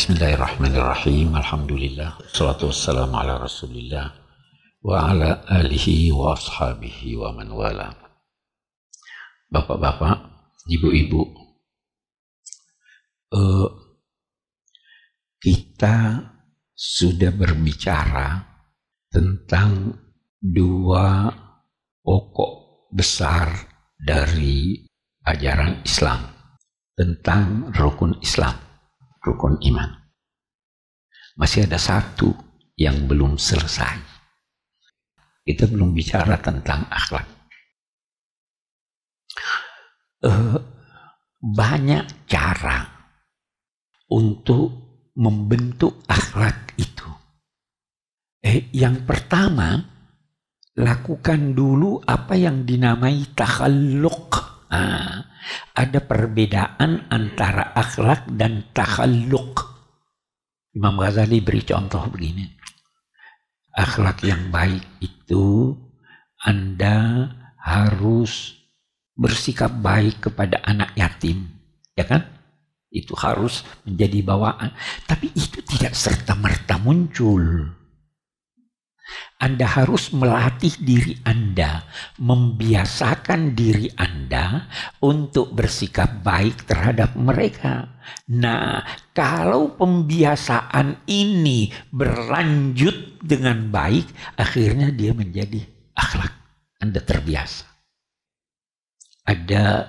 Bismillahirrahmanirrahim. Alhamdulillah. Salatu wassalamu ala rasulillah. Wa ala alihi wa ashabihi wa man wala. Bapak-bapak, ibu-ibu. Uh, kita sudah berbicara tentang dua pokok besar dari ajaran Islam tentang rukun Islam, rukun iman. Masih ada satu yang belum selesai. Kita belum bicara tentang akhlak. Uh, banyak cara untuk membentuk akhlak itu. Eh, yang pertama, lakukan dulu apa yang dinamai takhalluk. Nah, ada perbedaan antara akhlak dan takhalluk. Imam Ghazali beri contoh begini. Akhlak yang baik itu Anda harus bersikap baik kepada anak yatim. Ya kan? Itu harus menjadi bawaan. Tapi itu tidak serta-merta muncul. Anda harus melatih diri Anda, membiasakan diri Anda untuk bersikap baik terhadap mereka. Nah, kalau pembiasaan ini berlanjut dengan baik, akhirnya dia menjadi akhlak. Anda terbiasa. Ada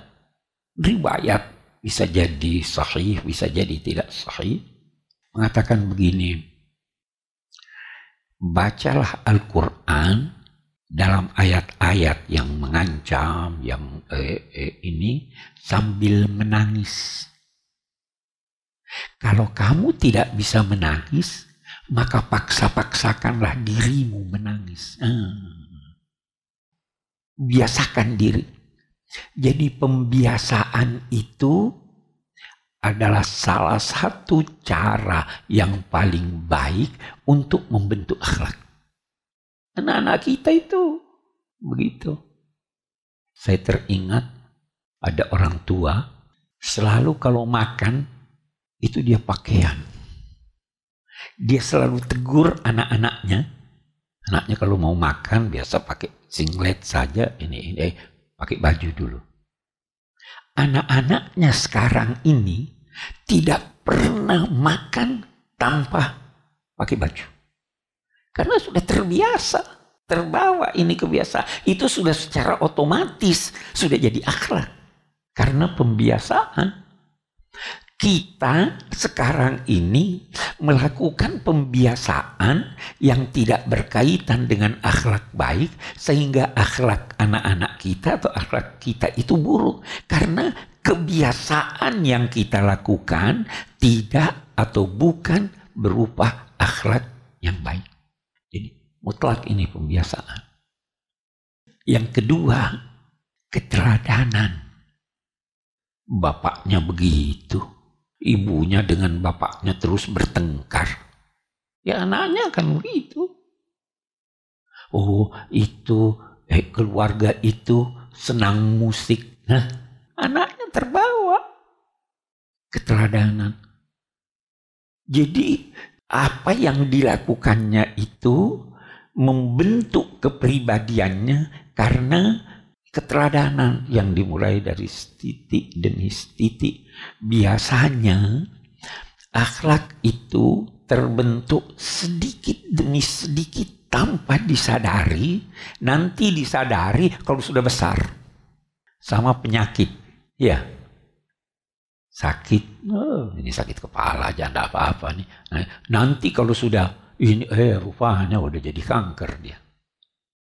riwayat bisa jadi sahih, bisa jadi tidak sahih. Mengatakan begini, bacalah Al-Quran dalam ayat-ayat yang mengancam, yang eh, eh, ini sambil menangis. Kalau kamu tidak bisa menangis, maka paksa-paksakanlah dirimu menangis. Hmm. Biasakan diri. Jadi pembiasaan itu adalah salah satu cara yang paling baik untuk membentuk akhlak. Anak-anak kita itu begitu. Saya teringat ada orang tua selalu kalau makan itu dia pakaian. Dia selalu tegur anak-anaknya. Anaknya kalau mau makan biasa pakai singlet saja ini, ini eh, pakai baju dulu anak-anaknya sekarang ini tidak pernah makan tanpa pakai baju. Karena sudah terbiasa, terbawa ini kebiasaan. Itu sudah secara otomatis sudah jadi akhlak. Karena pembiasaan kita sekarang ini melakukan pembiasaan yang tidak berkaitan dengan akhlak baik sehingga akhlak anak-anak kita atau akhlak kita itu buruk karena kebiasaan yang kita lakukan tidak atau bukan berupa akhlak yang baik. Jadi mutlak ini pembiasaan. Yang kedua, keteladanan. Bapaknya begitu, ibunya dengan bapaknya terus bertengkar. Ya anaknya kan begitu. Oh itu eh, keluarga itu senang musik. Nah, anaknya terbawa keteladanan. Jadi apa yang dilakukannya itu membentuk kepribadiannya karena keteladanan yang dimulai dari titik demi titik. Biasanya akhlak itu terbentuk sedikit demi sedikit tanpa disadari, nanti disadari kalau sudah besar. Sama penyakit. Ya. Sakit, oh, ini sakit kepala aja, apa-apa nih. Nah, nanti kalau sudah ini eh rupanya udah jadi kanker dia.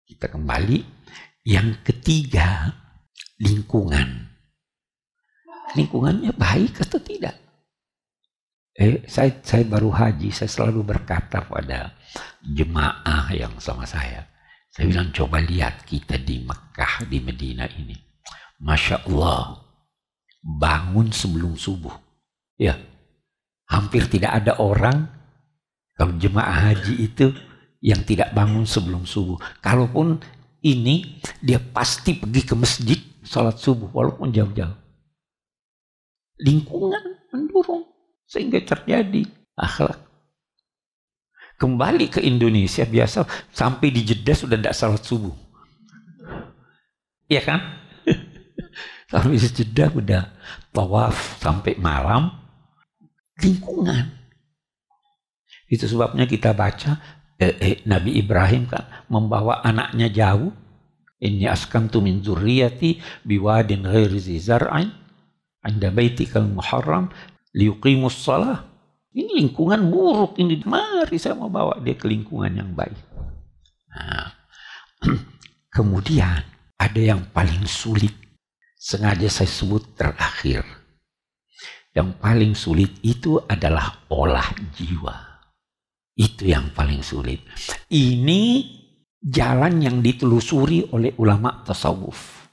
Kita kembali yang ketiga, lingkungan. Lingkungannya baik atau tidak? Eh, saya, saya baru haji, saya selalu berkata pada jemaah yang sama saya. Saya bilang, coba lihat kita di Mekah, di Medina ini. Masya Allah, bangun sebelum subuh. Ya, hampir tidak ada orang kalau jemaah haji itu yang tidak bangun sebelum subuh. Kalaupun ini dia pasti pergi ke masjid sholat subuh walaupun jauh-jauh. Lingkungan mendorong sehingga terjadi Akhlak. Kembali ke Indonesia biasa sampai di Jeddah sudah tidak salat subuh. Iya kan? sampai di Jeddah udah tawaf sampai malam. Lingkungan. Itu sebabnya kita baca eh, eh, Nabi Ibrahim kan membawa anaknya jauh. Inni askantu min zurriyati biwadin ghairi zizar'in anda baitikal muharram liuqimus salah ini lingkungan buruk ini. Mari saya mau bawa dia ke lingkungan yang baik. Nah, kemudian ada yang paling sulit. Sengaja saya sebut terakhir. Yang paling sulit itu adalah olah jiwa. Itu yang paling sulit. Ini jalan yang ditelusuri oleh ulama tasawuf.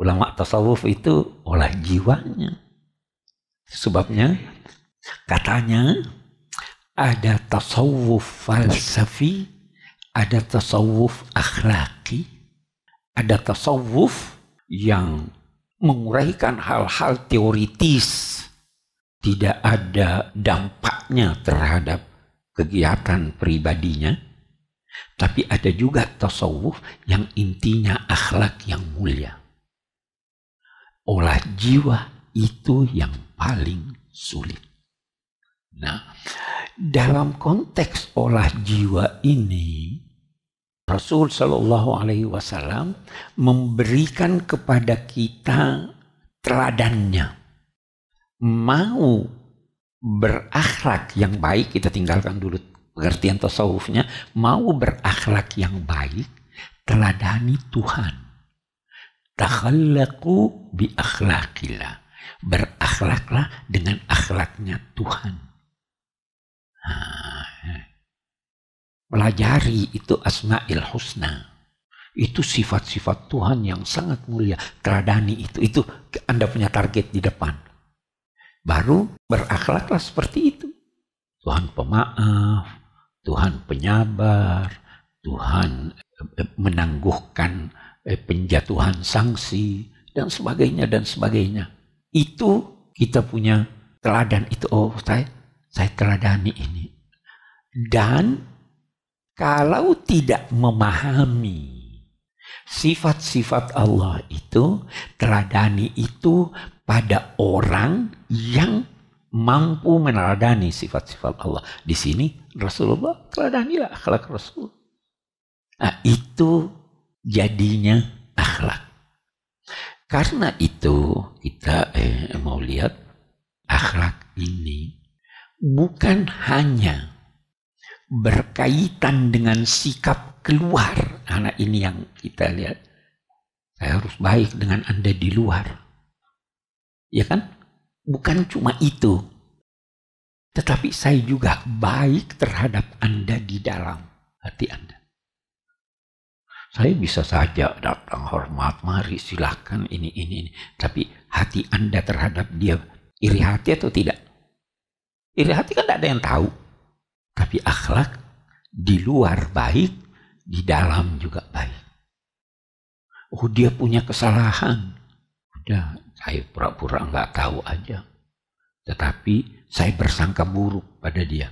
Ulama tasawuf itu olah jiwanya. Sebabnya Katanya ada tasawuf falsafi, ada tasawuf akhlaki, ada tasawuf yang menguraikan hal-hal teoritis, tidak ada dampaknya terhadap kegiatan pribadinya, tapi ada juga tasawuf yang intinya akhlak yang mulia. Olah jiwa itu yang paling sulit. Nah, dalam konteks olah jiwa ini, Rasul Shallallahu Alaihi Wasallam memberikan kepada kita teladannya. Mau berakhlak yang baik, kita tinggalkan dulu pengertian tasawufnya. Mau berakhlak yang baik, teladani Tuhan. Takhallaku bi akhlakillah. Berakhlaklah dengan akhlaknya Tuhan. Pelajari itu asma'il husna. Itu sifat-sifat Tuhan yang sangat mulia. Teladani itu. Itu Anda punya target di depan. Baru berakhlaklah seperti itu. Tuhan pemaaf, Tuhan penyabar, Tuhan eh, menangguhkan eh, penjatuhan sanksi, dan sebagainya, dan sebagainya. Itu kita punya teladan itu. Oh, saya saya teladani ini. Dan kalau tidak memahami sifat-sifat Allah itu, teladani itu pada orang yang mampu meneladani sifat-sifat Allah. Di sini Rasulullah teladanilah akhlak Rasul. Nah, itu jadinya akhlak. Karena itu kita eh, mau lihat akhlak ini bukan hanya berkaitan dengan sikap keluar. Anak ini yang kita lihat. Saya harus baik dengan Anda di luar. Ya kan? Bukan cuma itu. Tetapi saya juga baik terhadap Anda di dalam hati Anda. Saya bisa saja datang hormat, mari silahkan ini, ini, ini. Tapi hati Anda terhadap dia iri hati atau tidak? Iri hati kan tidak ada yang tahu. Tapi akhlak di luar baik, di dalam juga baik. Oh dia punya kesalahan. Udah, saya pura-pura nggak tahu aja. Tetapi saya bersangka buruk pada dia.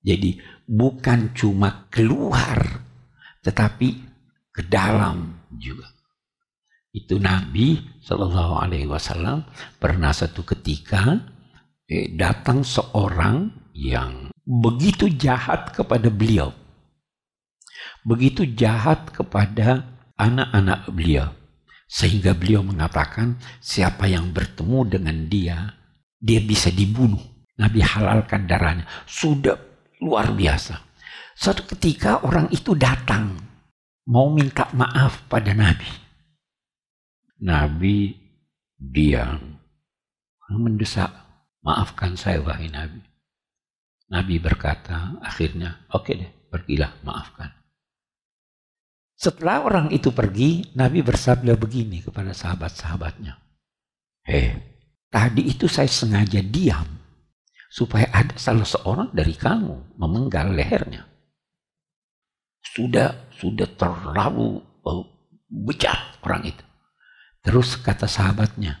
Jadi bukan cuma keluar, tetapi ke dalam juga. Itu Nabi Shallallahu Alaihi Wasallam pernah satu ketika eh, datang seorang yang begitu jahat kepada beliau. Begitu jahat kepada anak-anak beliau. Sehingga beliau mengatakan siapa yang bertemu dengan dia, dia bisa dibunuh. Nabi halalkan darahnya. Sudah luar biasa. Suatu ketika orang itu datang mau minta maaf pada Nabi. Nabi diam mendesak maafkan saya wahai Nabi. Nabi berkata akhirnya, oke okay deh, pergilah, maafkan. Setelah orang itu pergi, Nabi bersabda begini kepada sahabat-sahabatnya. Hei, tadi itu saya sengaja diam supaya ada salah seorang dari kamu memenggal lehernya. Sudah, sudah terlalu oh, bejat orang itu. Terus kata sahabatnya,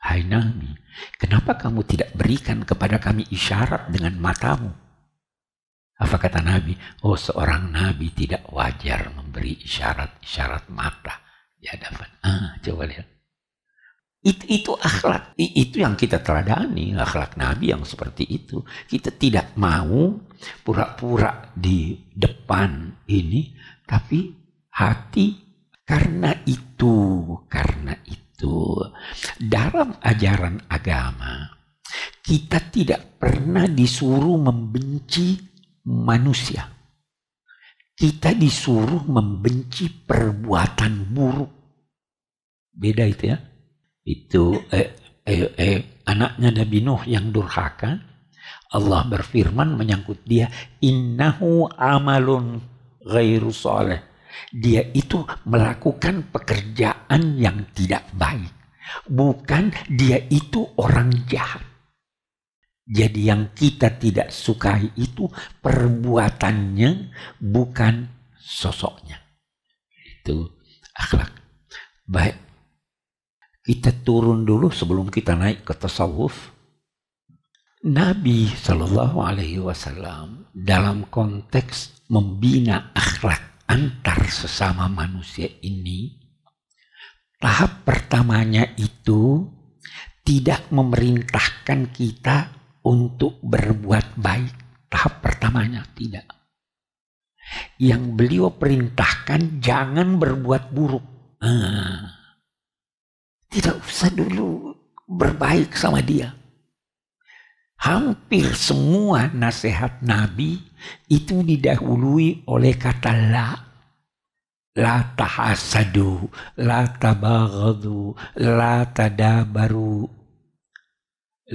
Hai Nabi, kenapa kamu tidak berikan kepada kami isyarat dengan matamu? Apa kata Nabi? Oh seorang Nabi tidak wajar memberi isyarat-isyarat mata di hadapan. Ah, coba lihat. Itu, itu akhlak, itu yang kita teladani, akhlak Nabi yang seperti itu. Kita tidak mau pura-pura di depan ini, tapi hati karena itu, karena itu. Dalam ajaran agama, kita tidak pernah disuruh membenci manusia. Kita disuruh membenci perbuatan buruk. Beda itu ya. Itu eh, eh, eh, anaknya Nabi Nuh yang durhaka. Allah berfirman menyangkut dia. Innahu amalun ghairu soleh. Dia itu melakukan pekerjaan yang tidak baik. Bukan dia itu orang jahat. Jadi yang kita tidak sukai itu perbuatannya bukan sosoknya. Itu akhlak. Baik. Kita turun dulu sebelum kita naik ke tasawuf. Nabi Shallallahu Alaihi Wasallam dalam konteks membina akhlak antar sesama manusia ini, tahap pertamanya itu tidak memerintahkan kita untuk berbuat baik. Tahap pertamanya tidak. Yang beliau perintahkan jangan berbuat buruk. Ah. Tidak usah dulu berbaik sama dia. Hampir semua nasihat Nabi itu didahului oleh kata la. La tahasadu, la tabaghadu, la tadabaru,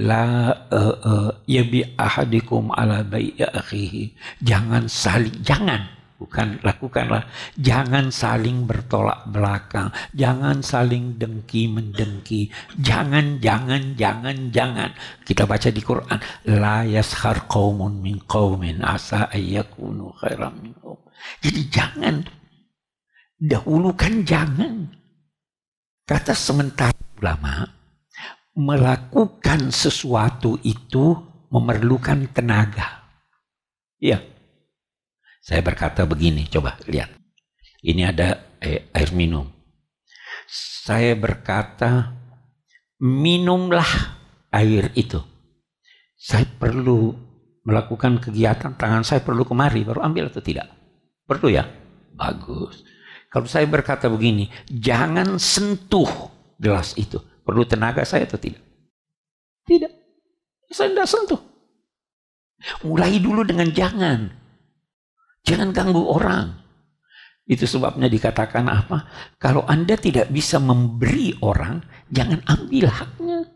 la uh, uh, yabi ahadikum ala bayi akhihi. Jangan saling jangan. Bukan lakukanlah. Jangan saling bertolak belakang. Jangan saling dengki mendengki. Jangan jangan jangan jangan. Kita baca di Quran. La yashar qaumun min qaumin asa ayyakunu khairam minhum. Jadi jangan. Dahulukan jangan. Kata sementara ulama melakukan sesuatu itu memerlukan tenaga. Iya. Saya berkata begini, coba lihat. Ini ada eh, air minum. Saya berkata, minumlah air itu. Saya perlu melakukan kegiatan, tangan saya perlu kemari, baru ambil atau tidak? Perlu ya? Bagus. Kalau saya berkata begini, jangan sentuh gelas itu Perlu tenaga saya atau tidak? Tidak. Saya tidak sentuh. Mulai dulu dengan jangan. Jangan ganggu orang. Itu sebabnya dikatakan apa? Kalau Anda tidak bisa memberi orang, jangan ambil haknya.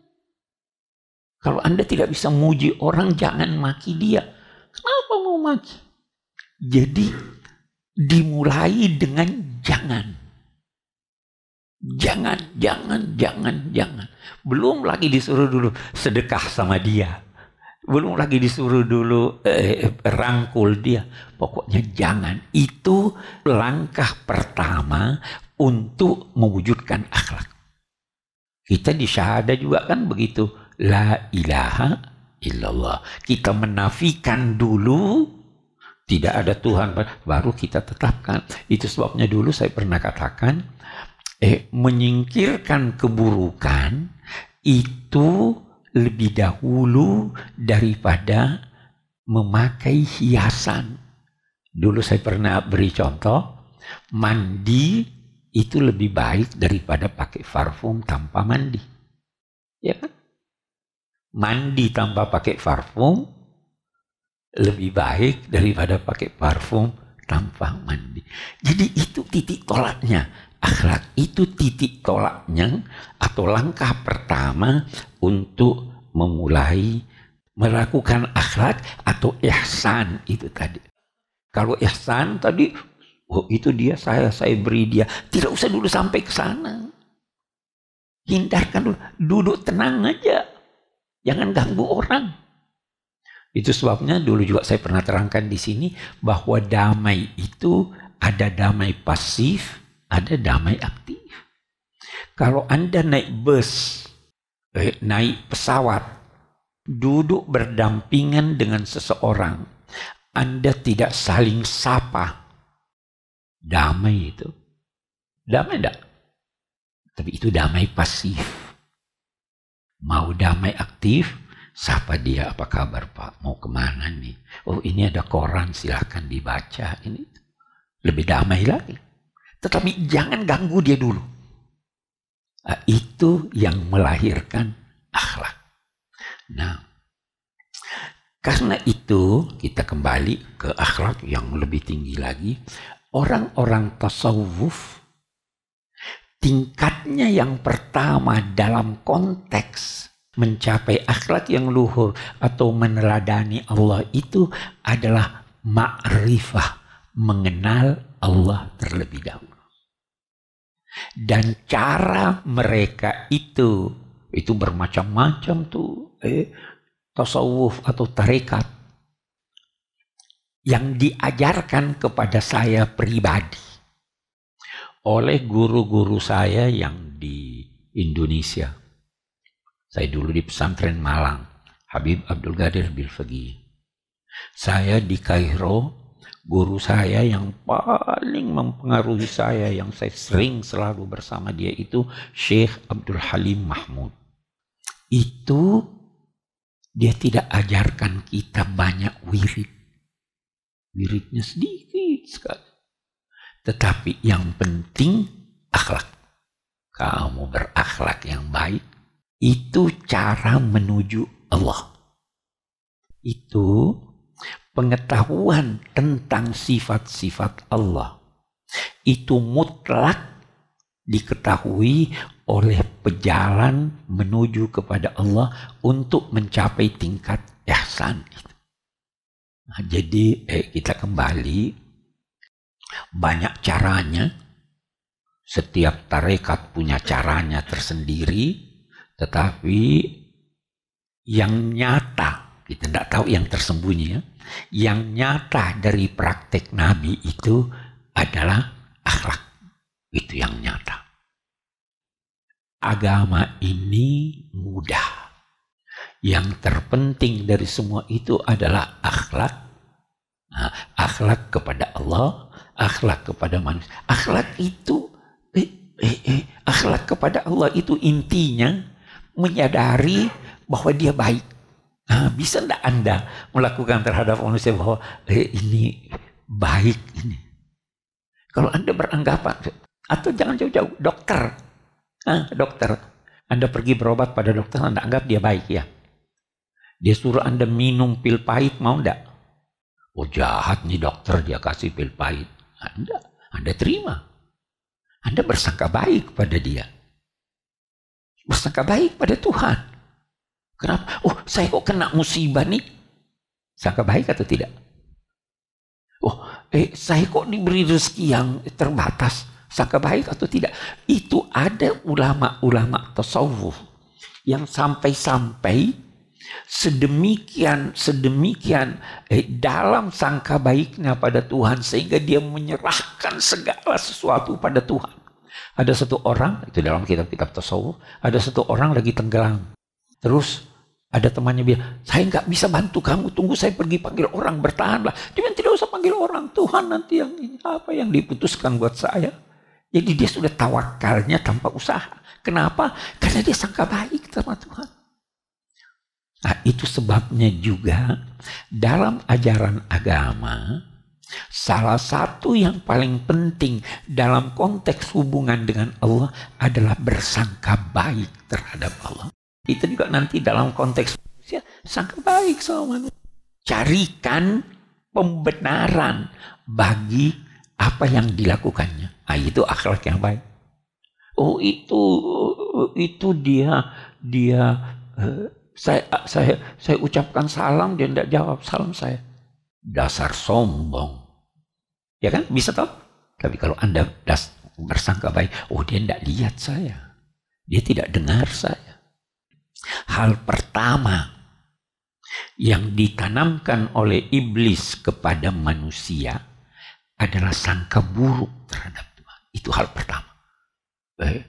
Kalau Anda tidak bisa muji orang, jangan maki dia. Kenapa mau maki? Jadi dimulai dengan jangan. Jangan, jangan, jangan, jangan. Belum lagi disuruh dulu sedekah sama dia. Belum lagi disuruh dulu eh, rangkul dia. Pokoknya jangan. Itu langkah pertama untuk mewujudkan akhlak. Kita di syahada juga kan begitu. La ilaha illallah. Kita menafikan dulu tidak ada Tuhan baru kita tetapkan. Itu sebabnya dulu saya pernah katakan eh, menyingkirkan keburukan itu lebih dahulu daripada memakai hiasan. Dulu saya pernah beri contoh, mandi itu lebih baik daripada pakai parfum tanpa mandi. Ya kan? Mandi tanpa pakai parfum lebih baik daripada pakai parfum tanpa mandi. Jadi itu titik tolaknya akhlak itu titik tolaknya atau langkah pertama untuk memulai melakukan akhlak atau ihsan itu tadi. Kalau ihsan tadi, oh itu dia saya, saya beri dia. Tidak usah dulu sampai ke sana. Hindarkan dulu, duduk tenang aja. Jangan ganggu orang. Itu sebabnya dulu juga saya pernah terangkan di sini bahwa damai itu ada damai pasif, ada damai aktif. Kalau Anda naik bus eh, naik pesawat, duduk berdampingan dengan seseorang, Anda tidak saling sapa. Damai itu. Damai tidak? Tapi itu damai pasif. Mau damai aktif, sapa dia apa kabar Pak? Mau ke mana nih? Oh ini ada koran silahkan dibaca. Ini lebih damai lagi. Tetapi jangan ganggu dia dulu. Nah, itu yang melahirkan akhlak. Nah, karena itu kita kembali ke akhlak yang lebih tinggi lagi. Orang-orang tasawuf tingkatnya yang pertama dalam konteks mencapai akhlak yang luhur atau meneladani Allah itu adalah ma'rifah, mengenal Allah terlebih dahulu. Dan cara mereka itu itu bermacam-macam tuh eh, tasawuf atau tarekat yang diajarkan kepada saya pribadi oleh guru-guru saya yang di Indonesia. Saya dulu di pesantren Malang, Habib Abdul Qadir Bilfagi. Saya di Kairo, guru saya yang paling mempengaruhi saya, yang saya sering selalu bersama dia itu Syekh Abdul Halim Mahmud. Itu dia tidak ajarkan kita banyak wirid. Wiridnya sedikit sekali. Tetapi yang penting akhlak. Kamu berakhlak yang baik. Itu cara menuju Allah. Itu pengetahuan tentang sifat-sifat Allah. Itu mutlak diketahui oleh pejalan menuju kepada Allah untuk mencapai tingkat ihsan. Nah, jadi eh, kita kembali banyak caranya. Setiap tarekat punya caranya tersendiri. Tetapi yang nyata, kita tidak tahu yang tersembunyi ya. Yang nyata dari praktek Nabi itu adalah akhlak. Itu yang nyata. Agama ini mudah. Yang terpenting dari semua itu adalah akhlak. Nah, akhlak kepada Allah, akhlak kepada manusia. Akhlak itu eh, eh, eh, akhlak kepada Allah itu intinya menyadari bahwa dia baik. Nah, bisa tidak Anda melakukan terhadap manusia bahwa eh, ini baik ini? Kalau Anda beranggapan atau jangan jauh-jauh dokter, nah, dokter, Anda pergi berobat pada dokter, Anda anggap dia baik ya. Dia suruh Anda minum pil pahit, mau enggak? Oh jahat nih dokter, dia kasih pil pahit. Anda, Anda terima. Anda bersangka baik pada dia. Bersangka baik pada Tuhan. Kenapa? Oh, saya kok kena musibah nih? Sangka baik atau tidak? Oh, eh, saya kok diberi rezeki yang terbatas? Sangka baik atau tidak? Itu ada ulama-ulama tasawuf yang sampai-sampai sedemikian sedemikian eh, dalam sangka baiknya pada Tuhan sehingga dia menyerahkan segala sesuatu pada Tuhan. Ada satu orang itu dalam kitab-kitab tasawuf, ada satu orang lagi tenggelam. Terus ada temannya bilang, saya nggak bisa bantu kamu, tunggu saya pergi panggil orang, bertahanlah. Bilang, tidak usah panggil orang, Tuhan nanti yang ini, apa yang diputuskan buat saya. Jadi dia sudah tawakalnya tanpa usaha. Kenapa? Karena dia sangka baik sama Tuhan. Nah, itu sebabnya juga dalam ajaran agama salah satu yang paling penting dalam konteks hubungan dengan Allah adalah bersangka baik terhadap Allah. Itu juga nanti dalam konteks manusia sangka baik sama manusia. Carikan pembenaran bagi apa yang dilakukannya. Nah, itu akhlak yang baik. Oh itu itu dia dia uh, saya, saya, saya ucapkan salam, dia tidak jawab salam saya. Dasar sombong. Ya kan? Bisa tahu? Tapi kalau Anda das, bersangka baik, oh dia tidak lihat saya. Dia tidak dengar saya. Hal pertama yang ditanamkan oleh iblis kepada manusia adalah sangka buruk terhadap Tuhan. Itu hal pertama. Eh,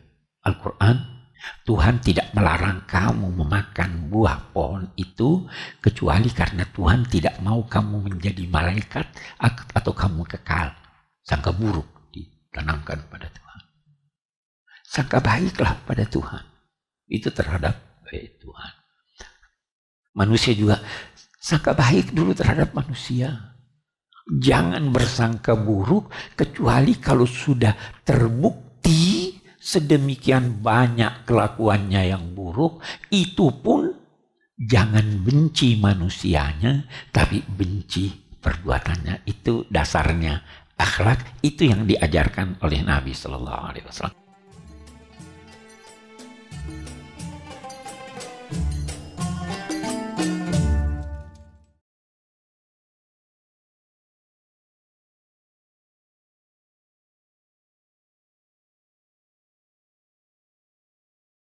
Al-Quran Tuhan tidak melarang kamu memakan buah pohon itu kecuali karena Tuhan tidak mau kamu menjadi malaikat atau kamu kekal. Sangka buruk ditanamkan pada Tuhan. Sangka baiklah pada Tuhan. Itu terhadap baik Tuhan. Manusia juga sangka baik dulu terhadap manusia. Jangan bersangka buruk kecuali kalau sudah terbukti sedemikian banyak kelakuannya yang buruk, itu pun jangan benci manusianya, tapi benci perbuatannya. Itu dasarnya akhlak, itu yang diajarkan oleh Nabi Shallallahu Alaihi Wasallam.